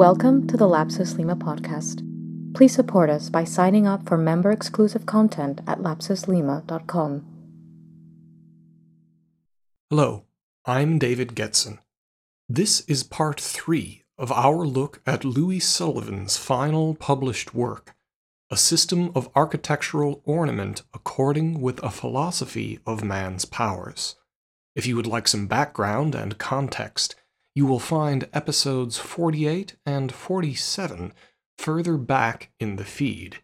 Welcome to the Lapsus Lima podcast. Please support us by signing up for member exclusive content at lapsuslima.com. Hello, I'm David Gersten. This is part three of our look at Louis Sullivan's final published work, A System of Architectural Ornament According with a Philosophy of Man's Powers. If you would like some background and context, you will find episodes 48 and 47 further back in the feed.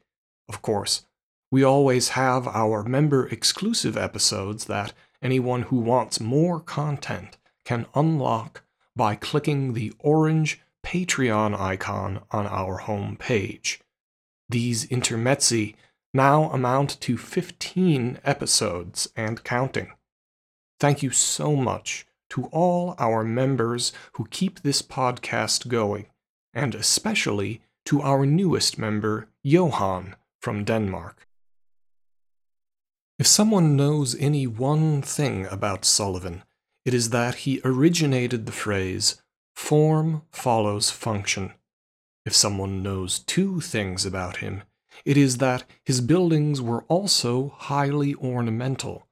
Of course, we always have our member exclusive episodes that anyone who wants more content can unlock by clicking the orange Patreon icon on our home page. These intermezzi now amount to 15 episodes and counting. Thank you so much to all our members who keep this podcast going, and especially to our newest member, Johan from Denmark. If someone knows any one thing about Sullivan, it is that he originated the phrase, form follows function. If someone knows two things about him, it is that his buildings were also highly ornamental.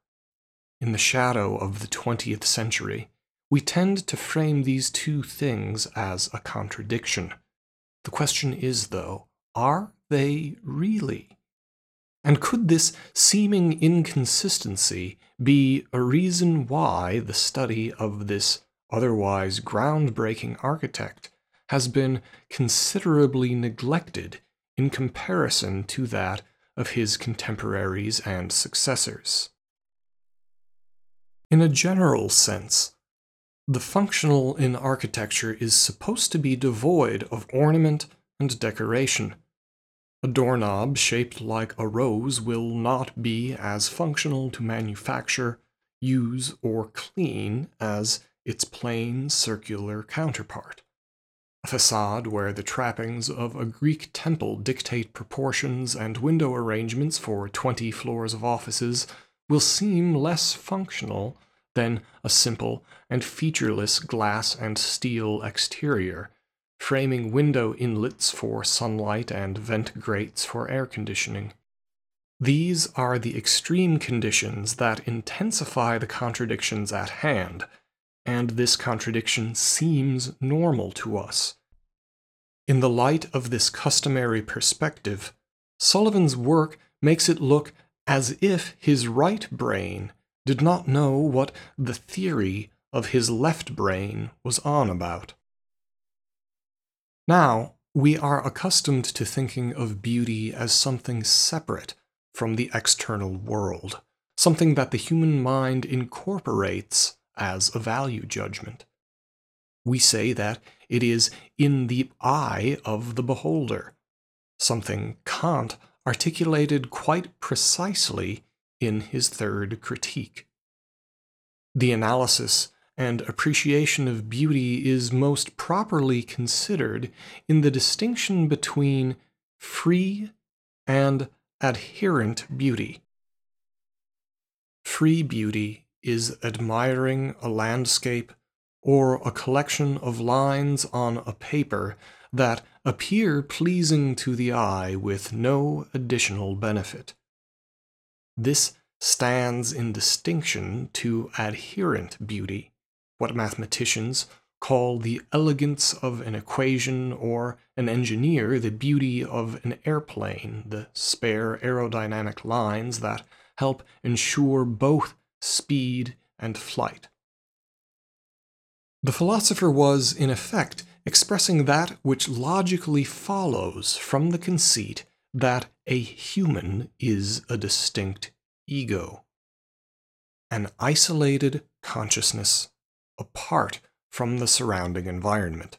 In the shadow of the 20th century, we tend to frame these two things as a contradiction. The question is, though, are they really? And could this seeming inconsistency be a reason why the study of this otherwise groundbreaking architect has been considerably neglected in comparison to that of his contemporaries and successors? In a general sense, the functional in architecture is supposed to be devoid of ornament and decoration. A doorknob shaped like a rose will not be as functional to manufacture, use, or clean as its plain circular counterpart. A facade where the trappings of a Greek temple dictate proportions and window arrangements for 20 floors of offices will seem less functional than a simple and featureless glass and steel exterior, framing window inlets for sunlight and vent grates for air conditioning. These are the extreme conditions that intensify the contradictions at hand, and this contradiction seems normal to us. In the light of this customary perspective, Sullivan's work makes it look as if his right brain did not know what the theory of his left brain was on about. Now, we are accustomed to thinking of beauty as something separate from the external world, something that the human mind incorporates as a value judgment. We say that it is in the eye of the beholder, something Kant articulated quite precisely in his third critique. The analysis and appreciation of beauty is most properly considered in the distinction between free and adherent beauty. Free beauty is admiring a landscape or a collection of lines on a paper that appear pleasing to the eye with no additional benefit. This stands in distinction to adherent beauty, what mathematicians call the elegance of an equation or an engineer the beauty of an airplane, the spare aerodynamic lines that help ensure both speed and flight. The philosopher was, in effect, expressing that which logically follows from the conceit that a human is a distinct ego, an isolated consciousness apart from the surrounding environment.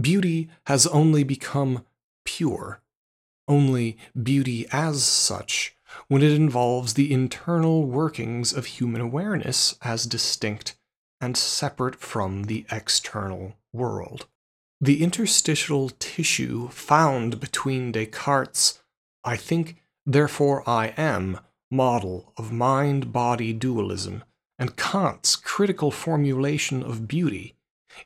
Beauty has only become pure, only beauty as such, when it involves the internal workings of human awareness as distinct and separate from the external world. The interstitial tissue found between Descartes' I think, therefore I am model of mind body dualism and Kant's critical formulation of beauty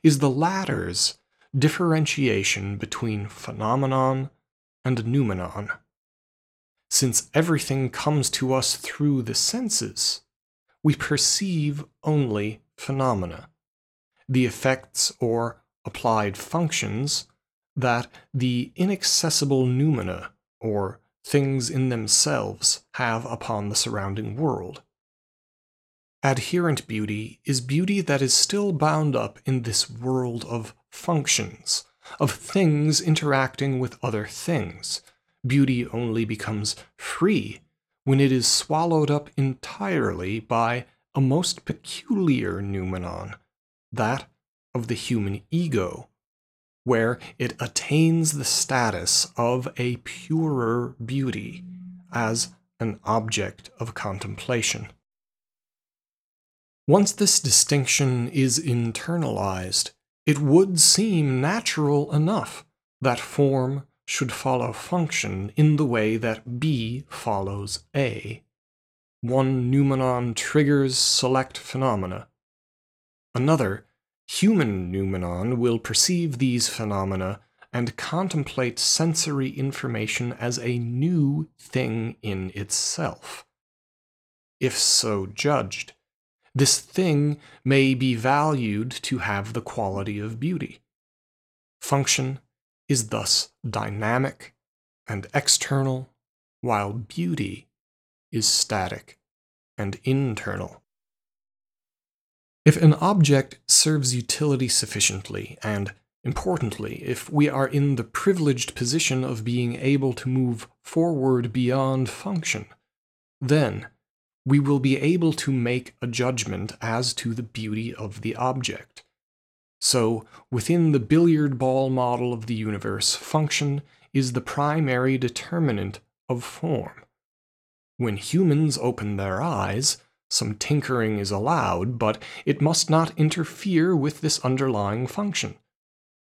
is the latter's differentiation between phenomenon and noumenon. Since everything comes to us through the senses, we perceive only phenomena, the effects or applied functions that the inaccessible noumena, or things in themselves, have upon the surrounding world. Adherent beauty is beauty that is still bound up in this world of functions, of things interacting with other things. Beauty only becomes free when it is swallowed up entirely by a most peculiar noumenon, that of the human ego, where it attains the status of a purer beauty as an object of contemplation. Once this distinction is internalized, it would seem natural enough that form should follow function in the way that B follows A. One noumenon triggers select phenomena. Another, human noumenon, will perceive these phenomena and contemplate sensory information as a new thing in itself. If so judged, this thing may be valued to have the quality of beauty. Function is thus dynamic and external, while beauty is static and internal. If an object serves utility sufficiently, and importantly, if we are in the privileged position of being able to move forward beyond function, then we will be able to make a judgment as to the beauty of the object. So, within the billiard ball model of the universe, function is the primary determinant of form. When humans open their eyes, some tinkering is allowed, but it must not interfere with this underlying function.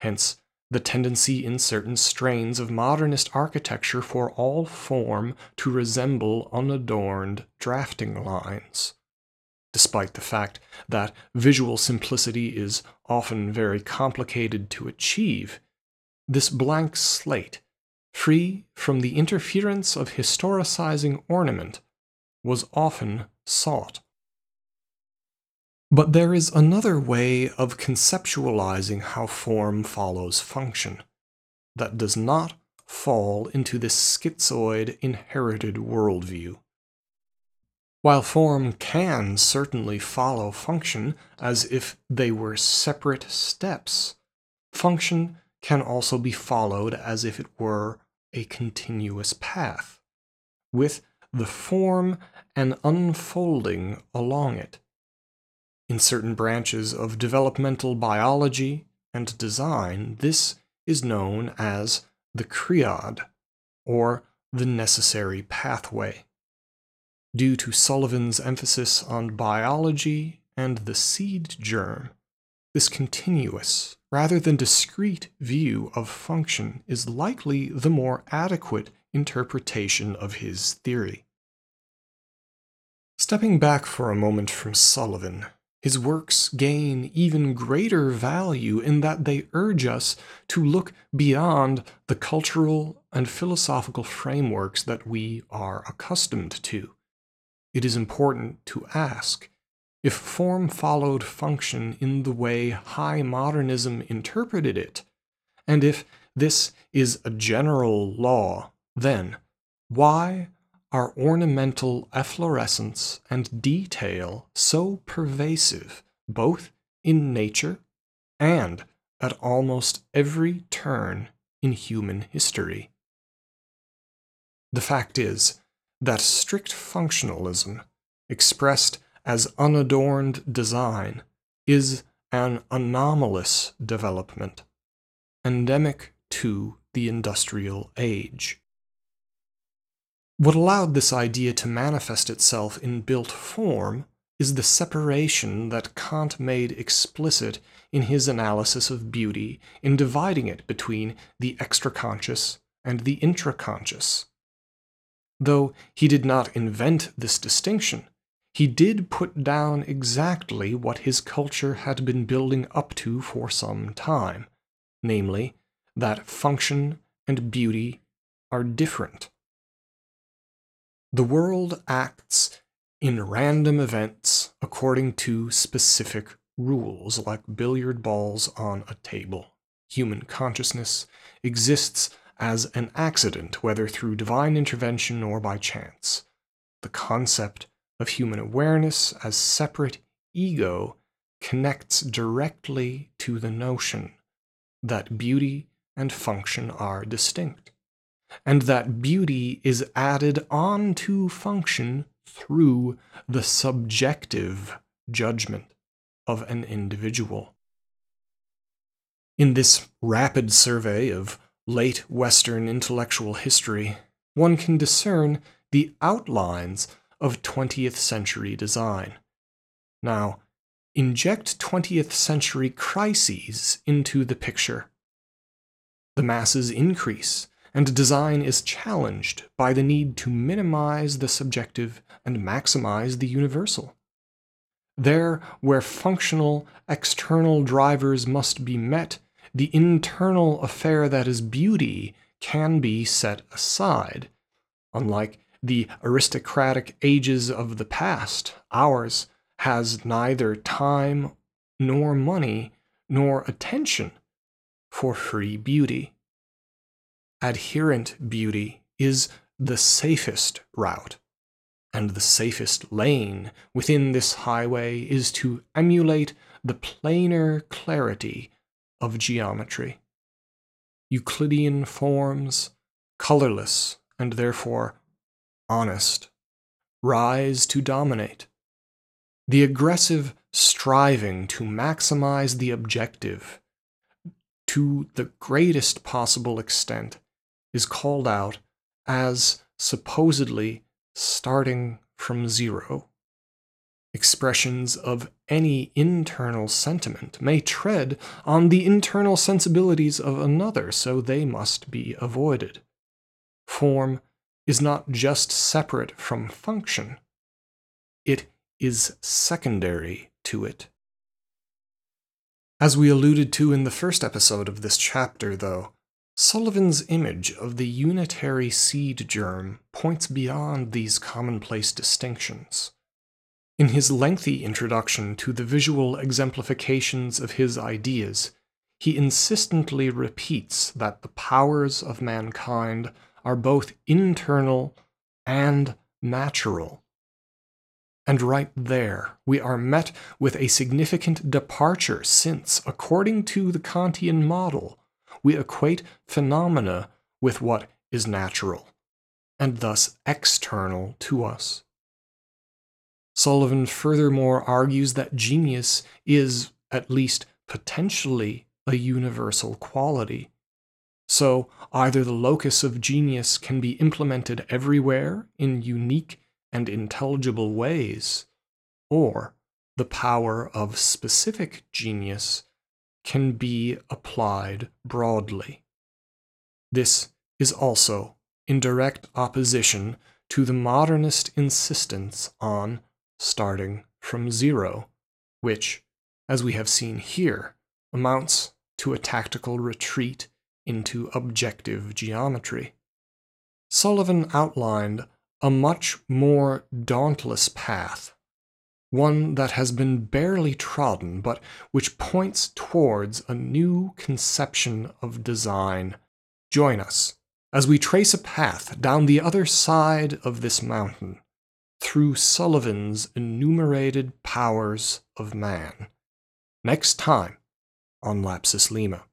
Hence, the tendency in certain strains of modernist architecture for all form to resemble unadorned drafting lines despite the fact that visual simplicity is often very complicated to achieve, this blank slate, free from the interference of historicizing ornament, was often sought. But there is another way of conceptualizing how form follows function that does not fall into this schizoid inherited worldview. While form can certainly follow function as if they were separate steps, function can also be followed as if it were a continuous path, with the form and unfolding along it. In certain branches of developmental biology and design, this is known as the chreod, or the necessary pathway due to Sullivan's emphasis on biology and the seed germ. This continuous, rather than discrete view of function is likely the more adequate interpretation of his theory. Stepping back for a moment from Sullivan, his works gain even greater value in that they urge us to look beyond the cultural and philosophical frameworks that we are accustomed to. It is important to ask if form followed function in the way high modernism interpreted it, and if this is a general law, then why are ornamental efflorescence and detail so pervasive both in nature and at almost every turn in human history? The fact is, that strict functionalism, expressed as unadorned design, is an anomalous development, endemic to the industrial age. What allowed this idea to manifest itself in built form is the separation that Kant made explicit in his analysis of beauty in dividing it between the extraconscious and the intraconscious. Though he did not invent this distinction, he did put down exactly what his culture had been building up to for some time namely, that function and beauty are different. The world acts in random events according to specific rules, like billiard balls on a table. Human consciousness exists as an accident, whether through divine intervention or by chance. The concept of human awareness as separate ego connects directly to the notion that beauty and function are distinct, and that beauty is added on to function through the subjective judgment of an individual. In this rapid survey of late Western intellectual history, one can discern the outlines of 20th century design. Now, inject 20th century crises into the picture. The masses increase, and design is challenged by the need to minimize the subjective and maximize the universal. There, where functional external drivers must be met, the internal affair that is beauty can be set aside. Unlike the aristocratic ages of the past, ours has neither time nor money nor attention for free beauty. Adherent beauty is the safest route, and the safest lane within this highway is to emulate the planar clarity of geometry. Euclidean forms, colorless and therefore honest, rise to dominate. The aggressive striving to maximize the objective to the greatest possible extent is called out as supposedly starting from zero. Expressions of any internal sentiment may tread on the internal sensibilities of another, so they must be avoided. Form is not just separate from function, it is secondary to it. As we alluded to in the first episode of this chapter, though, Sullivan's image of the unitary seed germ points beyond these commonplace distinctions. In his lengthy introduction to the visual exemplifications of his ideas, he insistently repeats that the powers of mankind are both internal and natural. And right there, we are met with a significant departure since, according to the Kantian model, we equate phenomena with what is natural, and thus external to us. Sullivan furthermore argues that genius is, at least potentially, a universal quality, so either the locus of genius can be implemented everywhere in unique and intelligible ways, or the power of specific genius can be applied broadly. This is also in direct opposition to the modernist insistence on starting from zero, which, as we have seen here, amounts to a tactical retreat into objective geometry. Sullivan outlined a much more dauntless path, one that has been barely trodden, but which points towards a new conception of design. Join us as we trace a path down the other side of this mountain through Sullivan's enumerated powers of man. Next time on Lapsus Lima.